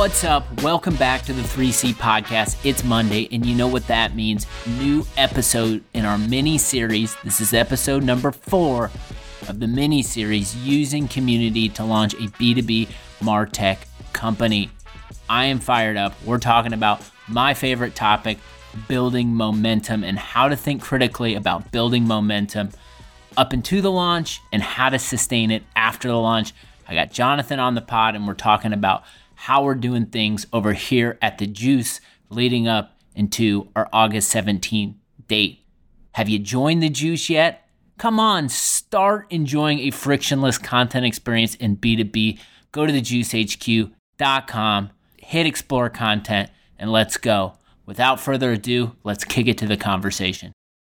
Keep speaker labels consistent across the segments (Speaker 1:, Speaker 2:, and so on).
Speaker 1: What's up? Welcome back to the 3C podcast. It's Monday, and you know what that means. New episode in our mini series. This is episode number four of the mini series using community to launch a B2B Martech company. I am fired up. We're talking about my favorite topic building momentum and how to think critically about building momentum up into the launch and how to sustain it after the launch. I got Jonathan on the pod, and we're talking about how we're doing things over here at the Juice leading up into our August 17th date. Have you joined the Juice yet? Come on, start enjoying a frictionless content experience in B2B. Go to thejuicehq.com, hit explore content, and let's go. Without further ado, let's kick it to the conversation.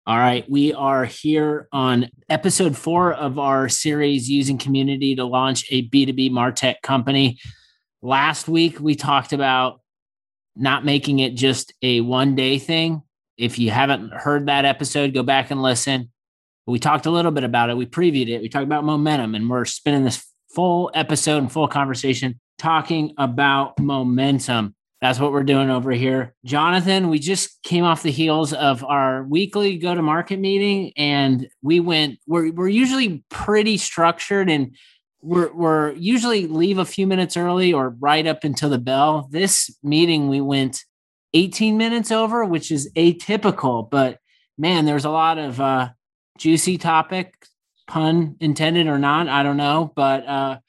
Speaker 1: All right, we are here on episode four of our series using community to launch a B2B Martech company. Last week, we talked about not making it just a one day thing. If you haven't heard that episode, go back and listen. We talked a little bit about it. We previewed it. We talked about momentum, and we're spending this full episode and full conversation talking about momentum. That's what we're doing over here. Jonathan, we just came off the heels of our weekly go to market meeting, and we went, we're, we're usually pretty structured and we're, we're usually leave a few minutes early or right up until the bell. This meeting we went 18 minutes over, which is atypical, but man, there's a lot of uh, juicy topic, pun intended or not, I don't know, but uh,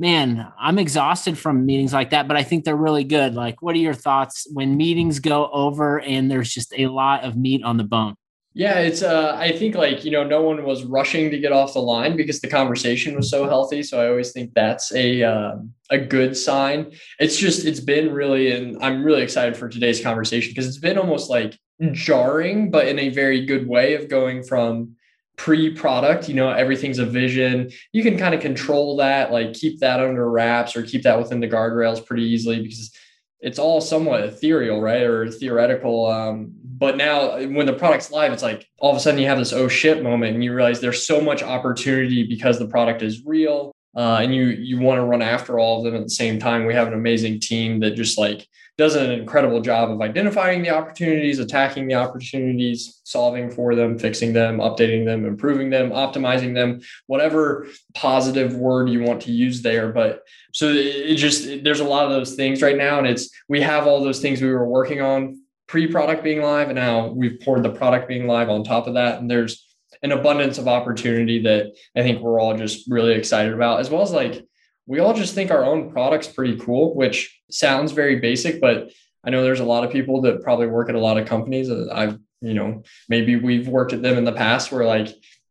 Speaker 1: man, I'm exhausted from meetings like that, but I think they're really good. Like, what are your thoughts when meetings go over and there's just a lot of meat on the bone?
Speaker 2: Yeah, it's uh I think like, you know, no one was rushing to get off the line because the conversation was so healthy, so I always think that's a uh, a good sign. It's just it's been really and I'm really excited for today's conversation because it's been almost like jarring but in a very good way of going from pre-product you know everything's a vision you can kind of control that like keep that under wraps or keep that within the guardrails pretty easily because it's all somewhat ethereal, right? Or theoretical. Um, but now when the product's live, it's like all of a sudden you have this oh shit moment and you realize there's so much opportunity because the product is real. Uh, and you you want to run after all of them at the same time. We have an amazing team that just like does an incredible job of identifying the opportunities, attacking the opportunities, solving for them, fixing them, updating them, improving them, optimizing them, whatever positive word you want to use there. But so it just, there's a lot of those things right now. And it's, we have all those things we were working on pre product being live. And now we've poured the product being live on top of that. And there's an abundance of opportunity that I think we're all just really excited about, as well as like, we all just think our own product's pretty cool, which sounds very basic, but I know there's a lot of people that probably work at a lot of companies. I've, you know, maybe we've worked at them in the past where like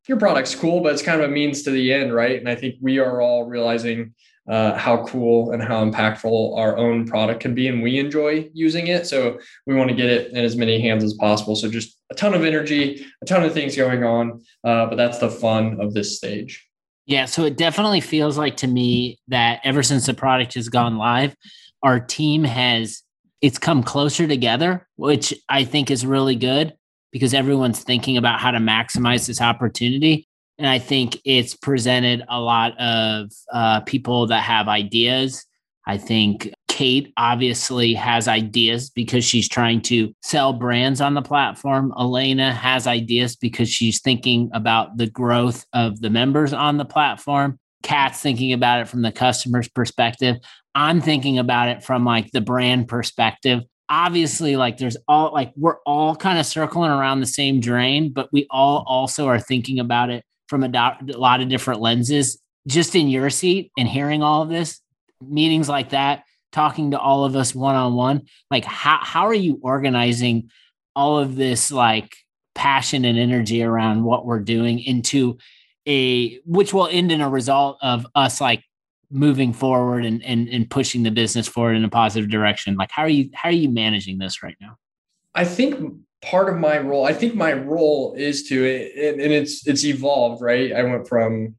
Speaker 2: your product's cool, but it's kind of a means to the end, right? And I think we are all realizing uh, how cool and how impactful our own product can be, and we enjoy using it. So we want to get it in as many hands as possible. So just a ton of energy, a ton of things going on, uh, but that's the fun of this stage.
Speaker 1: Yeah, so it definitely feels like to me that ever since the product has gone live, our team has it's come closer together, which I think is really good because everyone's thinking about how to maximize this opportunity. And I think it's presented a lot of uh, people that have ideas. I think Kate obviously has ideas because she's trying to sell brands on the platform. Elena has ideas because she's thinking about the growth of the members on the platform. Kat's thinking about it from the customer's perspective. I'm thinking about it from like the brand perspective. Obviously, like there's all like we're all kind of circling around the same drain, but we all also are thinking about it from a, do- a lot of different lenses. Just in your seat and hearing all of this, meetings like that, talking to all of us one on one like how how are you organizing all of this like passion and energy around what we're doing into a which will end in a result of us like moving forward and and, and pushing the business forward in a positive direction like how are you how are you managing this right now
Speaker 2: i think part of my role i think my role is to and, it's it's evolved right i went from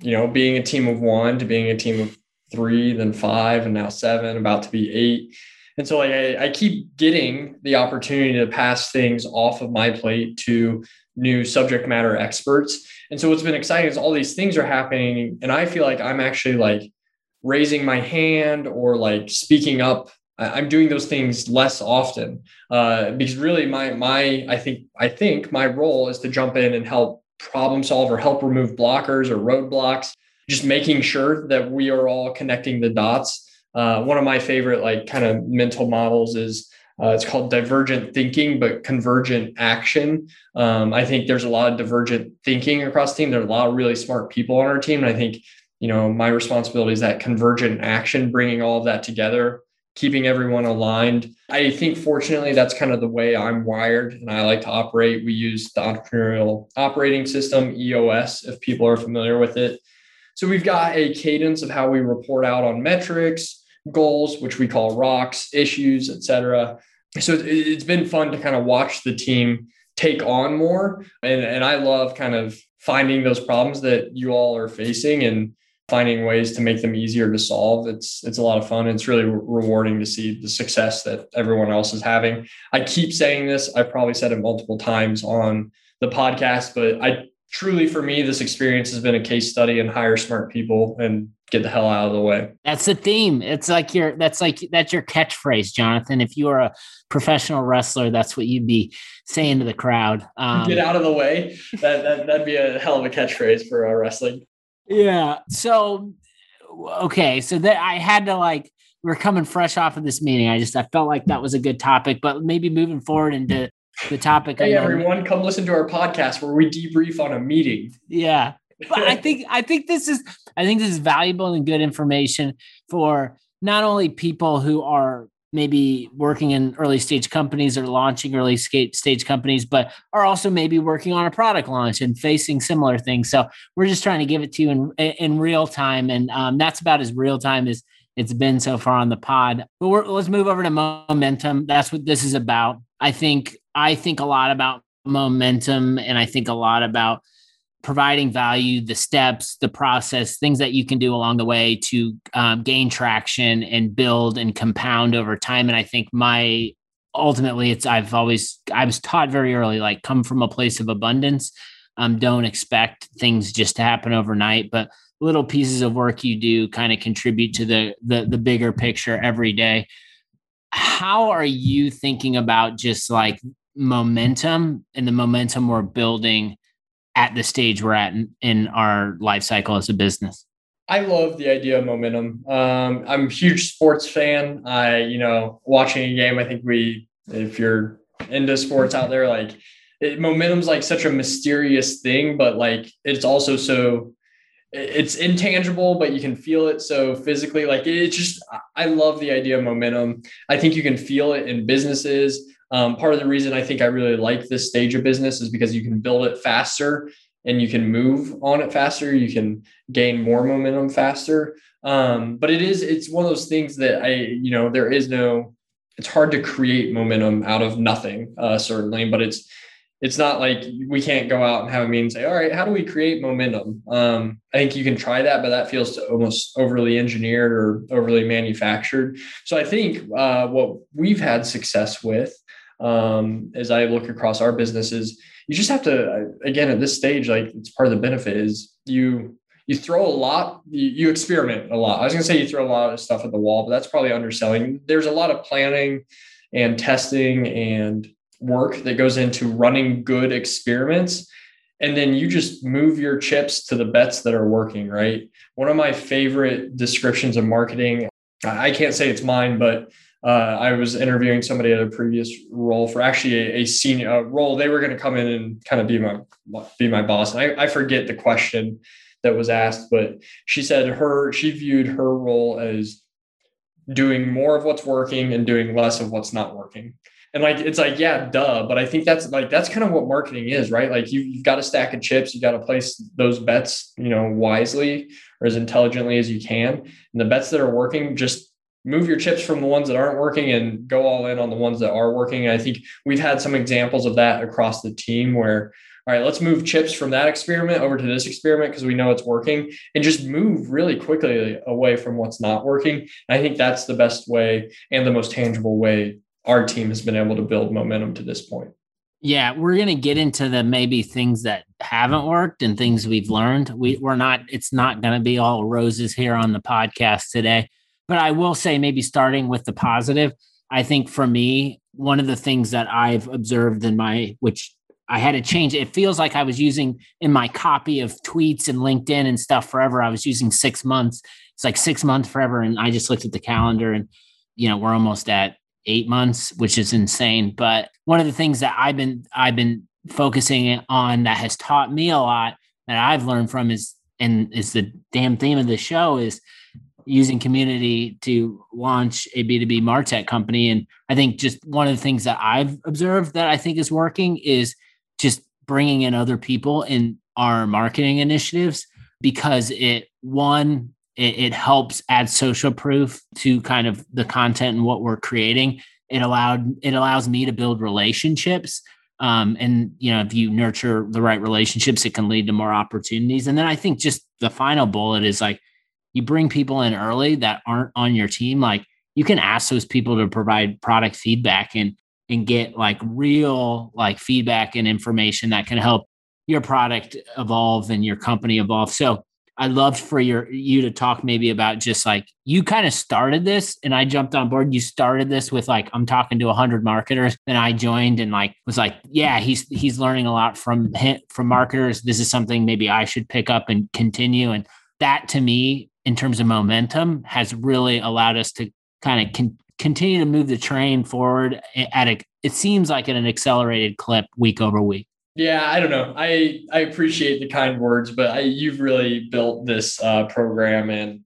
Speaker 2: you know being a team of one to being a team of three, then five, and now seven, about to be eight. And so I, I keep getting the opportunity to pass things off of my plate to new subject matter experts. And so what's been exciting is all these things are happening. And I feel like I'm actually like raising my hand or like speaking up I'm doing those things less often uh, because really my my I think I think my role is to jump in and help problem solve or help remove blockers or roadblocks, just making sure that we are all connecting the dots. Uh, one of my favorite like kind of mental models is uh, it's called divergent thinking, but convergent action. Um, I think there's a lot of divergent thinking across the team. are a lot of really smart people on our team, and I think you know my responsibility is that convergent action, bringing all of that together keeping everyone aligned. I think fortunately that's kind of the way I'm wired and I like to operate. We use the entrepreneurial operating system, EOS, if people are familiar with it. So we've got a cadence of how we report out on metrics, goals, which we call rocks, issues, etc. So it's been fun to kind of watch the team take on more. And, and I love kind of finding those problems that you all are facing and finding ways to make them easier to solve. It's it's a lot of fun. It's really rewarding to see the success that everyone else is having. I keep saying this. I've probably said it multiple times on the podcast, but I truly for me this experience has been a case study in hire smart people and get the hell out of the way.
Speaker 1: That's the theme. It's like your that's like that's your catchphrase, Jonathan. If you were a professional wrestler, that's what you'd be saying to the crowd.
Speaker 2: Um, get out of the way. That, that that'd be a hell of a catchphrase for uh, wrestling.
Speaker 1: Yeah. So okay, so that I had to like we are coming fresh off of this meeting. I just I felt like that was a good topic, but maybe moving forward into the topic.
Speaker 2: Hey everyone, come listen to our podcast where we debrief on a meeting.
Speaker 1: Yeah. But I think I think this is I think this is valuable and good information for not only people who are maybe working in early stage companies or launching early stage companies, but are also maybe working on a product launch and facing similar things. So we're just trying to give it to you in in real time, and um, that's about as real time as it's been so far on the pod. But let's move over to momentum. That's what this is about. I think I think a lot about momentum, and I think a lot about providing value, the steps, the process, things that you can do along the way to um, gain traction and build and compound over time. And I think my ultimately, it's I've always I was taught very early, like come from a place of abundance. Um, don't expect things just to happen overnight, but little pieces of work you do kind of contribute to the, the the bigger picture every day. How are you thinking about just like momentum and the momentum we're building? At the stage we're at in, in our life cycle as a business?
Speaker 2: I love the idea of momentum. Um, I'm a huge sports fan. I, you know, watching a game, I think we, if you're into sports out there, like it, momentum's like such a mysterious thing, but like it's also so it's intangible, but you can feel it so physically. Like it's just, I love the idea of momentum. I think you can feel it in businesses. Um, part of the reason I think I really like this stage of business is because you can build it faster and you can move on it faster. You can gain more momentum faster. Um, but it is, it's one of those things that I, you know, there is no, it's hard to create momentum out of nothing, uh, certainly, but it's, it's not like we can't go out and have a meeting and say, all right, how do we create momentum? Um, I think you can try that, but that feels almost overly engineered or overly manufactured. So I think uh, what we've had success with um, as I look across our businesses, you just have to, again, at this stage, like it's part of the benefit is you, you throw a lot, you, you experiment a lot. I was going to say you throw a lot of stuff at the wall, but that's probably underselling. There's a lot of planning and testing and work that goes into running good experiments and then you just move your chips to the bets that are working right one of my favorite descriptions of marketing i can't say it's mine but uh, i was interviewing somebody at a previous role for actually a, a senior role. They were going to come in and kind of be my be my boss. And I, I forget the question that was asked but she said her she viewed her role as doing more of what's working and doing less of what's not working. And like it's like yeah duh but i think that's like that's kind of what marketing is right? Like you, you've got a stack of chips you got to place those bets you know wisely or as intelligently as you can. And the bets that are working just move your chips from the ones that aren't working and go all in on the ones that are working i think we've had some examples of that across the team where all right let's move chips from that experiment over to this experiment because we know it's working and just move really quickly away from what's not working i think that's the best way and the most tangible way our team has been able to build momentum to this point.
Speaker 1: Yeah, we're gonna get into the maybe things that haven't worked and things we've learned. We we're not. It's not gonna be all roses here on the podcast today. But I will say, maybe starting with the positive. I think for me, one of the things that I've observed in my, which I had to change. It feels like I was using in my copy of tweets and LinkedIn and stuff forever. I was using six months. It's like six months forever. And I just looked at the calendar and, you know, we're almost at eight months, which is insane. But one of the things that I've been, I've been focusing on that has taught me a lot that I've learned from is, and is the damn theme of the show is using community to launch a B2B Martech company. And I think just one of the things that I've observed that I think is working is just bringing in other people in our marketing initiatives because it one it, it, helps add social proof to kind of the content and what we're creating. It allowed it allows me to build relationships. Um, and you know if you nurture the right relationships it can lead to more opportunities. And then i think just the final bullet is like you bring people in early that aren't on your team like you can ask those people to provide product feedback and and get like real like feedback and information that can help your product evolve and your company evolve. So I loved for your you to talk maybe about just like you kind of started this and I jumped on board. You started this with like I'm talking to 100 marketers and I joined and like was like yeah he's he's learning a lot from from marketers. This is something maybe I should pick up and continue and that to me in terms of momentum has really allowed us to kind of con- continue to move the train forward at a it seems like at an accelerated clip week over week.
Speaker 2: Yeah, I don't know. I I appreciate the kind words, but I, you've really built this uh, program and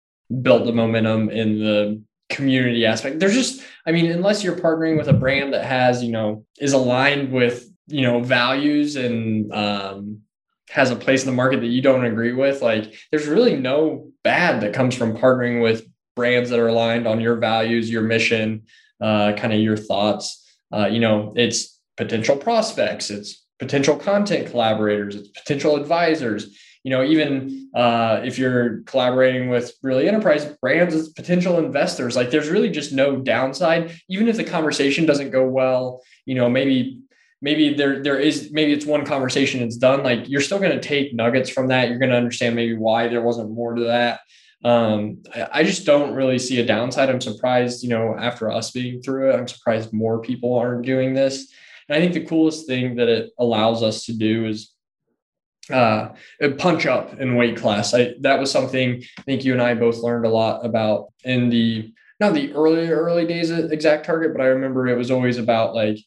Speaker 2: built the momentum in the community aspect. There's just, I mean, unless you're partnering with a brand that has, you know, is aligned with, you know, values and um, has a place in the market that you don't agree with, like there's really no bad that comes from partnering with brands that are aligned on your values, your mission, uh, kind of your thoughts. Uh, you know, it's potential prospects, it's potential content collaborators, it's potential advisors. You know, even uh, if you're collaborating with really enterprise brands, it's potential investors. Like, there's really just no downside. Even if the conversation doesn't go well, you know, maybe maybe there there is maybe it's one conversation it's done like you're still going to take nuggets from that you're going to understand maybe why there wasn't more to that um, I, just don't really see a downside. I'm surprised, you know, after us being through it, I'm surprised more people aren't doing this. And I think the coolest thing that it allows us to do is uh, punch up in weight class. I, that was something I think you and I both learned a lot about in the not the early early days of ExactTarget, but I remember it was always about like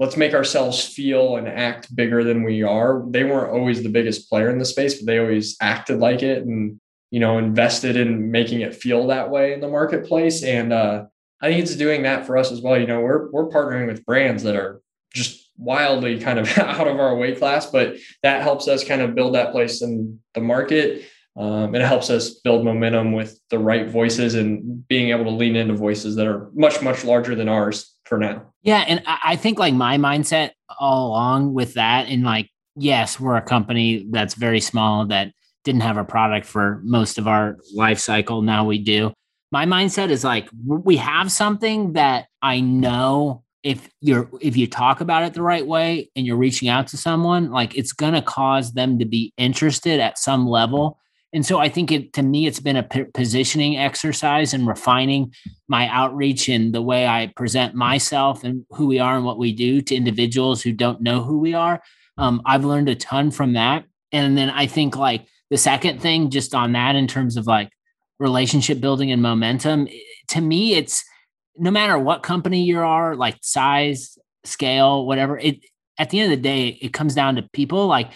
Speaker 2: let's make ourselves feel and act bigger than we are. They weren't always the biggest player in the space, but they always acted like it and you know, invested in making it feel that way in the marketplace. And uh, I think it's doing that for us as well. You know, we're we're partnering with brands that are just wildly kind of out of our weight class, but that helps us kind of build that place in the market. Um, it helps us build momentum with the right voices and being able to lean into voices that are much, much larger than ours for now.
Speaker 1: Yeah. And I think like my mindset all along with that, and like, yes, we're a company that's very small that didn't have a product for most of our life cycle. Now we do. My mindset is like we have something that I know if you're if you talk about it the right way and you're reaching out to someone, like it's going to cause them to be interested at some level. And so I think it to me it's been a p- positioning exercise and refining my outreach and the way I present myself and who we are and what we do to individuals who don't know who we are. Um, I've learned a ton from that. And then I think like the second thing, just on that, in terms of like relationship building and momentum, to me, it's no matter what company you are, like size, scale, whatever, it at the end of the day, it comes down to people. Like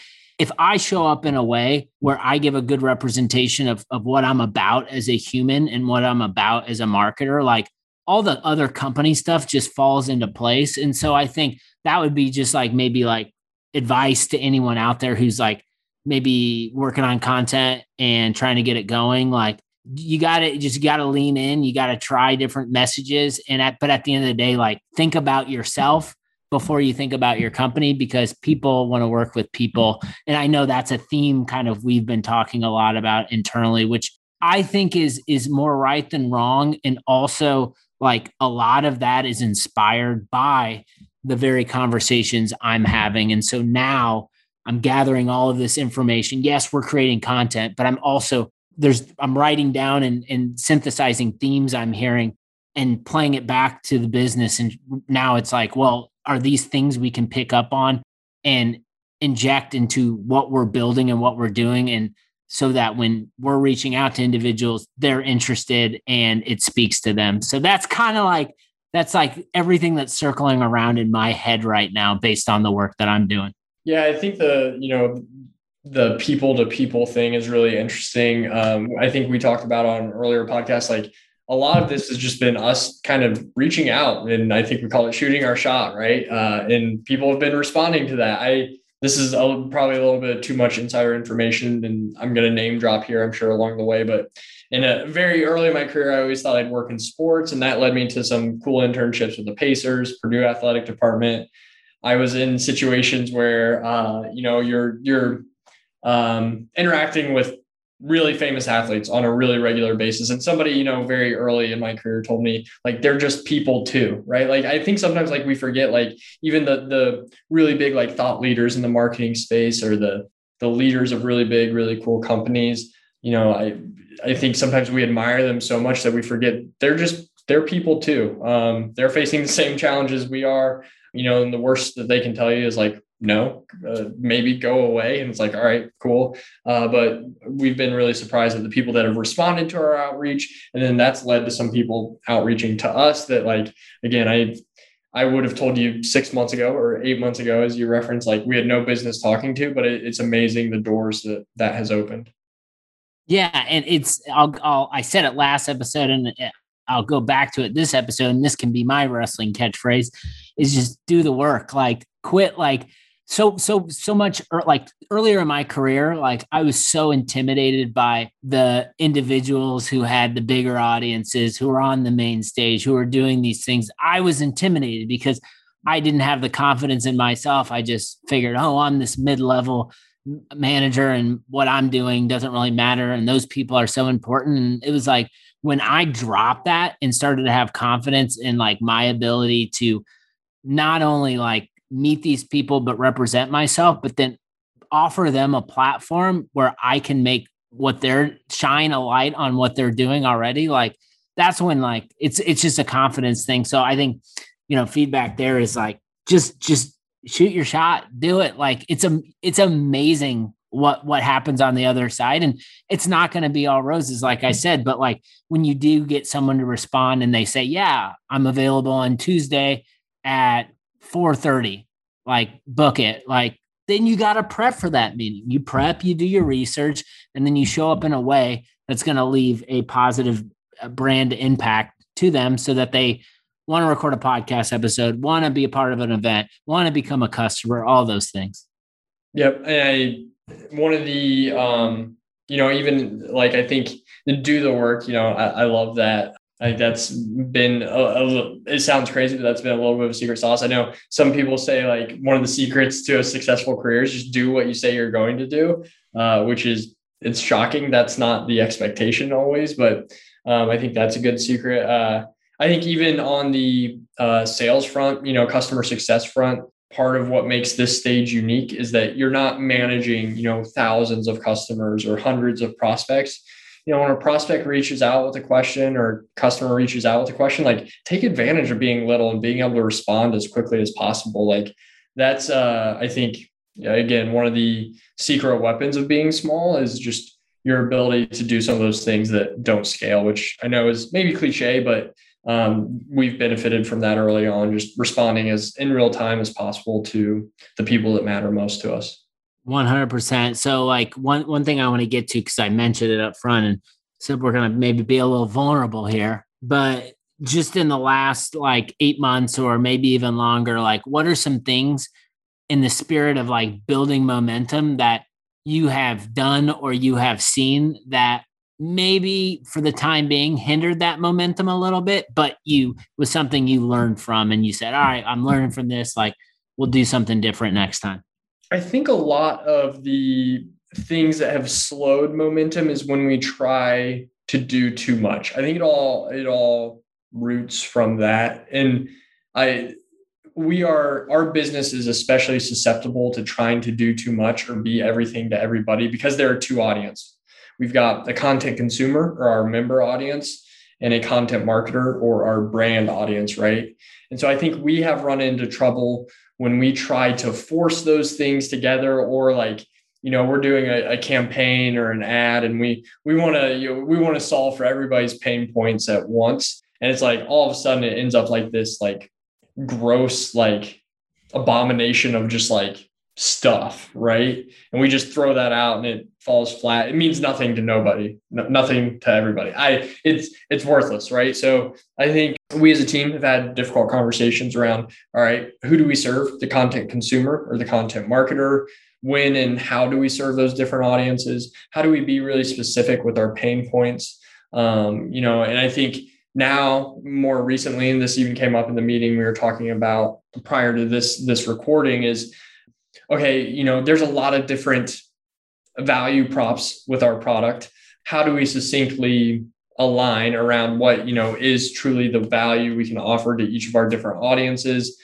Speaker 1: if I show up in a way where I give a good representation of, of what I'm about as a human and what I'm about as a marketer, like all the other company stuff just falls into place. And so I think that would be just like maybe like advice to anyone out there who's like maybe working on content and trying to get it going. Like you got to just got to lean in. You got to try different messages. And at but at the end of the day like think about yourself before you think about your company because people want to work with people and i know that's a theme kind of we've been talking a lot about internally which i think is is more right than wrong and also like a lot of that is inspired by the very conversations I'm having. And so now I'm gathering all of this information. Yes, we're creating content, but I'm also there's I'm writing down and, and synthesizing themes I'm hearing and playing it back to the business. And now it's like, well, are these things we can pick up on and inject into what we're building and what we're doing? And so that when we're reaching out to individuals, they're interested and it speaks to them. So that's kind of like that's like everything that's circling around in my head right now based on the work that I'm doing.
Speaker 2: Yeah, I think the, you know, the people to people thing is really interesting. Um, I think we talked about on earlier podcasts, like a lot of this has just been us kind of reaching out and I think we call it shooting our shot. Right. Uh, and people have been responding to that. I, this is a, probably a little bit too much insider information and I'm going to name drop here, I'm sure along the way, but in a very early in my career, I always thought I'd work in sports and that led me to some cool internships with the Pacers, Purdue athletic department. I was in situations where, uh, you know, you're, you're, um, interacting with really famous athletes on a really regular basis. And somebody, you know, very early in my career told me like they're just people too, right? Like I think sometimes like we forget like even the the really big like thought leaders in the marketing space or the the leaders of really big, really cool companies. You know, I I think sometimes we admire them so much that we forget they're just they're people too. Um, they're facing the same challenges we are. You know, and the worst that they can tell you is like no, uh, maybe go away. And it's like, all right, cool. Uh, but we've been really surprised at the people that have responded to our outreach. And then that's led to some people outreaching to us that, like, again, I, I would have told you six months ago or eight months ago, as you referenced, like we had no business talking to, but it, it's amazing the doors that that has opened.
Speaker 1: Yeah. And it's, I'll, I'll, I said it last episode and uh, I'll go back to it this episode. And this can be my wrestling catchphrase is just do the work. Like, quit like so so so much er, like earlier in my career like i was so intimidated by the individuals who had the bigger audiences who were on the main stage who were doing these things. I was intimidated because i didn't have the confidence in myself. I just figured oh i'm this mid-level manager and what i'm doing doesn't really matter and those people are so important. And it was like when i dropped that and started to have confidence in like my ability to not only like meet these people but represent myself but then offer them a platform where i can make what they're shine a light on what they're doing already like that's when like it's it's just a confidence thing. So i think you know feedback there is like just just shoot your shot do it. Like it's a it's amazing what what happens on the other side and it's not going to be all roses like i said but like when you do get someone to respond and they say yeah i'm available on tuesday at 4:30 like book it. Like then you got to prep for that meeting. You prep you do your research and then you show up in a way that's going to leave a positive uh, brand impact to them so that they want to record a podcast episode want to be a part of an event want to become a customer all those things.
Speaker 2: Yep and i one of the um you know even like i think do the work you know I, I love that I think that's been a, a, it sounds crazy, but that's been a little bit of a secret sauce. I know some people say like one of the secrets to a successful career is just do what you say you're going to do, uh, which is it's shocking. That's not the expectation always, but um, I think that's a good secret. Uh, I think even on the uh, sales front, you know, customer success front, part of what makes this stage unique is that you're not managing, you know, thousands of customers or hundreds of prospects you know, when a prospect reaches out with a question or customer reaches out with a question, like take advantage of being little and being able to respond as quickly as possible. Like that's, uh, I think, again, one of the secret weapons of being small is just your ability to do some of those things that don't scale, which I know is maybe cliche, but um, we've benefited from that early on, just responding as in real time as possible to the people that matter most to us.
Speaker 1: 100%. So like one one thing I want to get to cuz I mentioned it up front and said we're going to maybe be a little vulnerable here, but just in the last like 8 months or maybe even longer like what are some things in the spirit of like building momentum that you have done or you have seen that maybe for the time being hindered that momentum a little bit but you was something you learned from and you said all right i'm learning from this like we'll do something different next time
Speaker 2: I think a lot of the things that have slowed momentum is when we try to do too much. I think it all it all roots from that. And I we are our business is especially susceptible to trying to do too much or be everything to everybody because there are two audience. We've got the content consumer or our member audience and a content marketer or our brand audience, right? And so I think we have run into trouble when we try to force those things together or like you know we're doing a, a campaign or an ad and we we want to you know, we want to solve for everybody's pain points at once. And it's like all of a sudden it ends up like this like gross like abomination of just like stuff right? And we just throw that out and it falls flat. It means nothing to nobody no, nothing to everybody. I it's it's worthless right? So i think we as a team have had difficult conversations around all right who do we serve? The content consumer or the content marketer? When and how do we serve those different audiences? How do we be really specific with our pain points? Um, you know and i think now more recently and this even came up in the meeting we were talking about prior to this this recording is okay you know there's a lot of different value props with our product. How do we succinctly align around what you know is truly the value we can offer to each of our different audiences?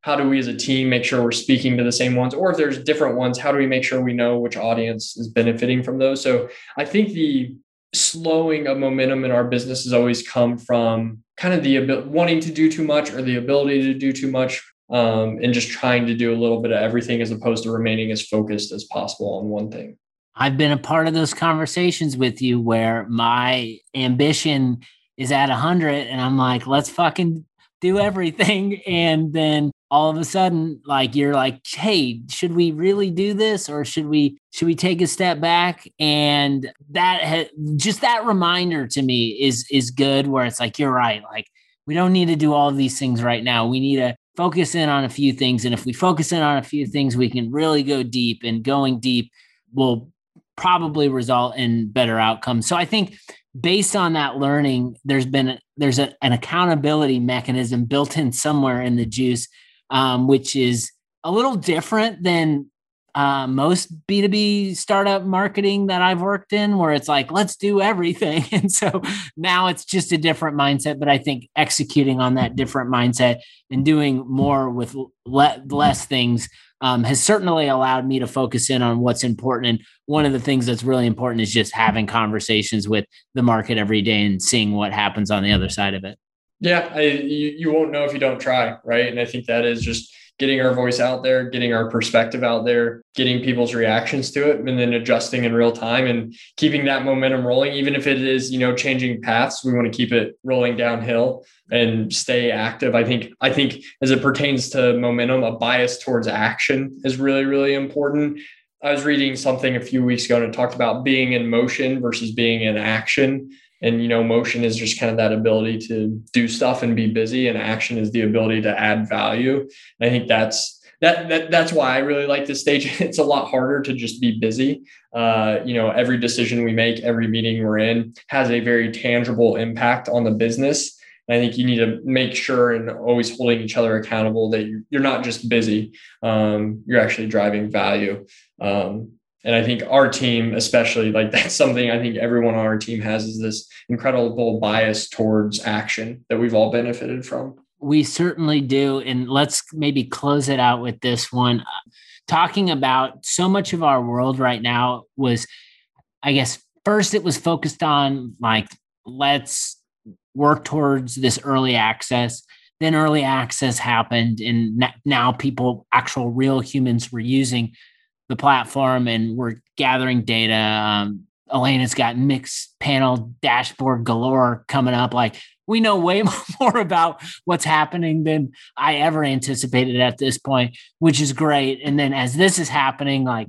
Speaker 2: How do we as a team make sure we're speaking to the same ones? Or if there's different ones how do we make sure we know which audience is benefiting from those? So i think the slowing of momentum in our business has always come from kind of the wanting to do too much or the ability to do too much um, and just trying to do a little bit of everything as opposed to remaining as focused as possible on one thing.
Speaker 1: I've been a part of those conversations with you where my ambition is at 100 and i'm like let's fucking do everything. And then all of a sudden like you're like hey should we really do this or should we should we take a step back? And that ha- just that reminder to me is is good where it's like you're right. Like we don't need to do all these things right now. We need to focus in on a few things and if we focus in on a few things we can really go deep and going deep will probably result in better outcomes. So i think based on that learning there's been there's a, an accountability mechanism built in somewhere in the juice um, which is a little different than uh, most B2B startup marketing that I've worked in, where it's like, let's do everything. And so now it's just a different mindset. But I think executing on that different mindset and doing more with le- less things um, has certainly allowed me to focus in on what's important. And one of the things that's really important is just having conversations with the market every day and seeing what happens on the other side of it.
Speaker 2: Yeah, I, you, you won't know if you don't try, right? And I think that is just getting our voice out there, getting our perspective out there, getting people's reactions to it, and then adjusting in real time and keeping that momentum rolling. Even if it is, you know, changing paths, we want to keep it rolling downhill and stay active. I think, I think as it pertains to momentum, a bias towards action is really, really important. I was reading something a few weeks ago and it talked about being in motion versus being in action and you know motion is just kind of that ability to do stuff and be busy and action is the ability to add value. And i think that's that, that that's why i really like this stage. It's a lot harder to just be busy. Uh, you know every decision we make every meeting we're in has a very tangible impact on the business. And I think you need to make sure and always holding each other accountable that you're not just busy, um, you're actually driving value. Um, and I think our team, especially, like that's something I think everyone on our team has is this incredible bias towards action that we've all benefited from.
Speaker 1: We certainly do. And let's maybe close it out with this one. Talking about so much of our world right now was, I guess, first it was focused on like, let's work towards this early access. Then early access happened, and now people, actual real humans, were using the platform and we're gathering data. Um, Elena's got Mixpanel dashboard galore coming up. Like we know way more about what's happening than I ever anticipated at this point, which is great. And then as this is happening, like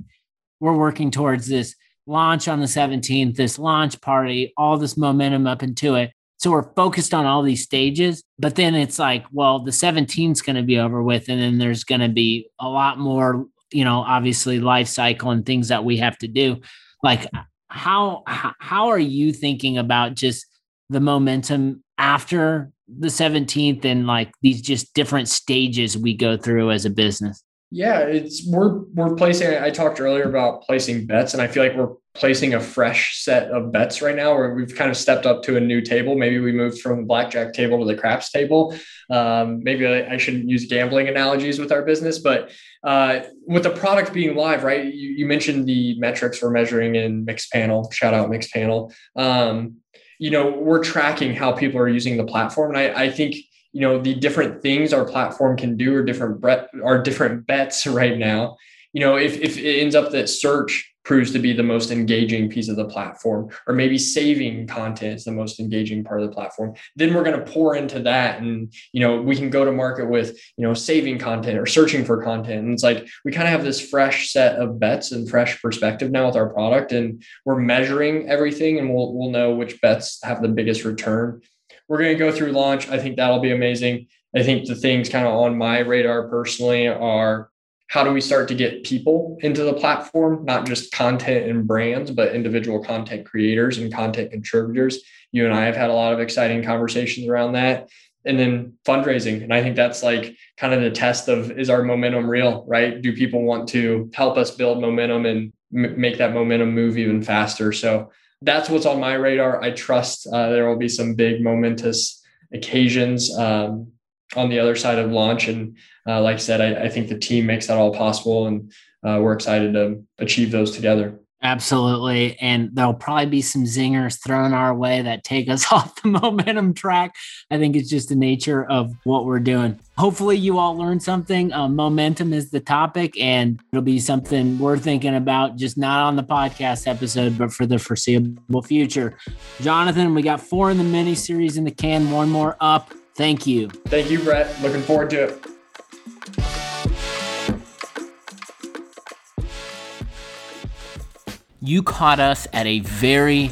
Speaker 1: we're working towards this launch on the 17th, this launch party, all this momentum up into it. So we're focused on all these stages, but then it's like, well, the 17th is going to be over with, and then there's going to be a lot more you know obviously life cycle and things that we have to do. Like how how are you thinking about just the momentum after the 17th and like these just different stages we go through as a business
Speaker 2: Yeah, it's we're we're placing. I talked earlier about placing bets, and I feel like we're placing a fresh set of bets right now where we've kind of stepped up to a new table. Maybe we moved from the blackjack table to the craps table. Um, maybe I, I, shouldn't use gambling analogies with our business, but uh, with the product being live, right? You, you, mentioned the metrics we're measuring in Mixpanel. Shout out Mixpanel. Um, you know, we're tracking how people are using the platform, and I, I think you know the different things our platform can do or different bre- are different bets right now. You know if, if it ends up that search proves to be the most engaging piece of the platform or maybe saving content is the most engaging part of the platform then we're going to pour into that. And you know we can go to market with you know saving content or searching for content. And it's like we kind of have this fresh set of bets and fresh perspective now with our product and we're measuring everything and we'll, we'll know which bets have the biggest return we're going to go through launch. I think that'll be amazing. I think the things kind of on my radar personally are how do we start to get people into the platform, not just content and brands, but individual content creators and content contributors. You and I have had a lot of exciting conversations around that. And then fundraising. And I think that's like kind of the test of is our momentum real, right? Do people want to help us build momentum and m- make that momentum move even faster? So that's what's on my radar. I trust uh, there will be some big momentous occasions um, on the other side of launch. And uh, like I said, I, I, think the team makes that all possible, and uh, we're excited to achieve those together.
Speaker 1: Absolutely. And there'll probably be some zingers thrown our way that take us off the momentum track. I think it's just the nature of what we're doing. Hopefully, you all learned something. Uh, momentum is the topic, and it'll be something we're thinking about just not on the podcast episode, but for the foreseeable future. Jonathan, we got four in the mini series in the can, one more up. Thank you.
Speaker 2: Thank you, Brett. Looking forward to it.
Speaker 1: You caught us at a very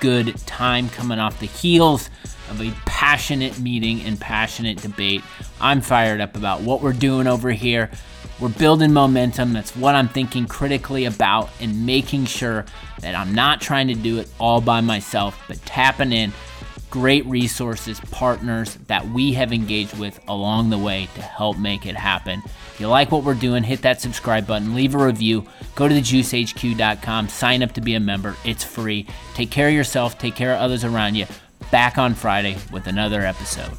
Speaker 1: good time coming off the heels of a passionate meeting and passionate debate. I'm fired up about what we're doing over here. We're building momentum. That's what I'm thinking critically about and making sure that I'm not trying to do it all by myself, but tapping in great resources, partners that we have engaged with along the way to help make it happen. If you like what we're doing, hit that subscribe button, leave a review, go to thejuicehq.com, sign up to be a member. It's free. Take care of yourself, take care of others around you. Back on Friday with another episode.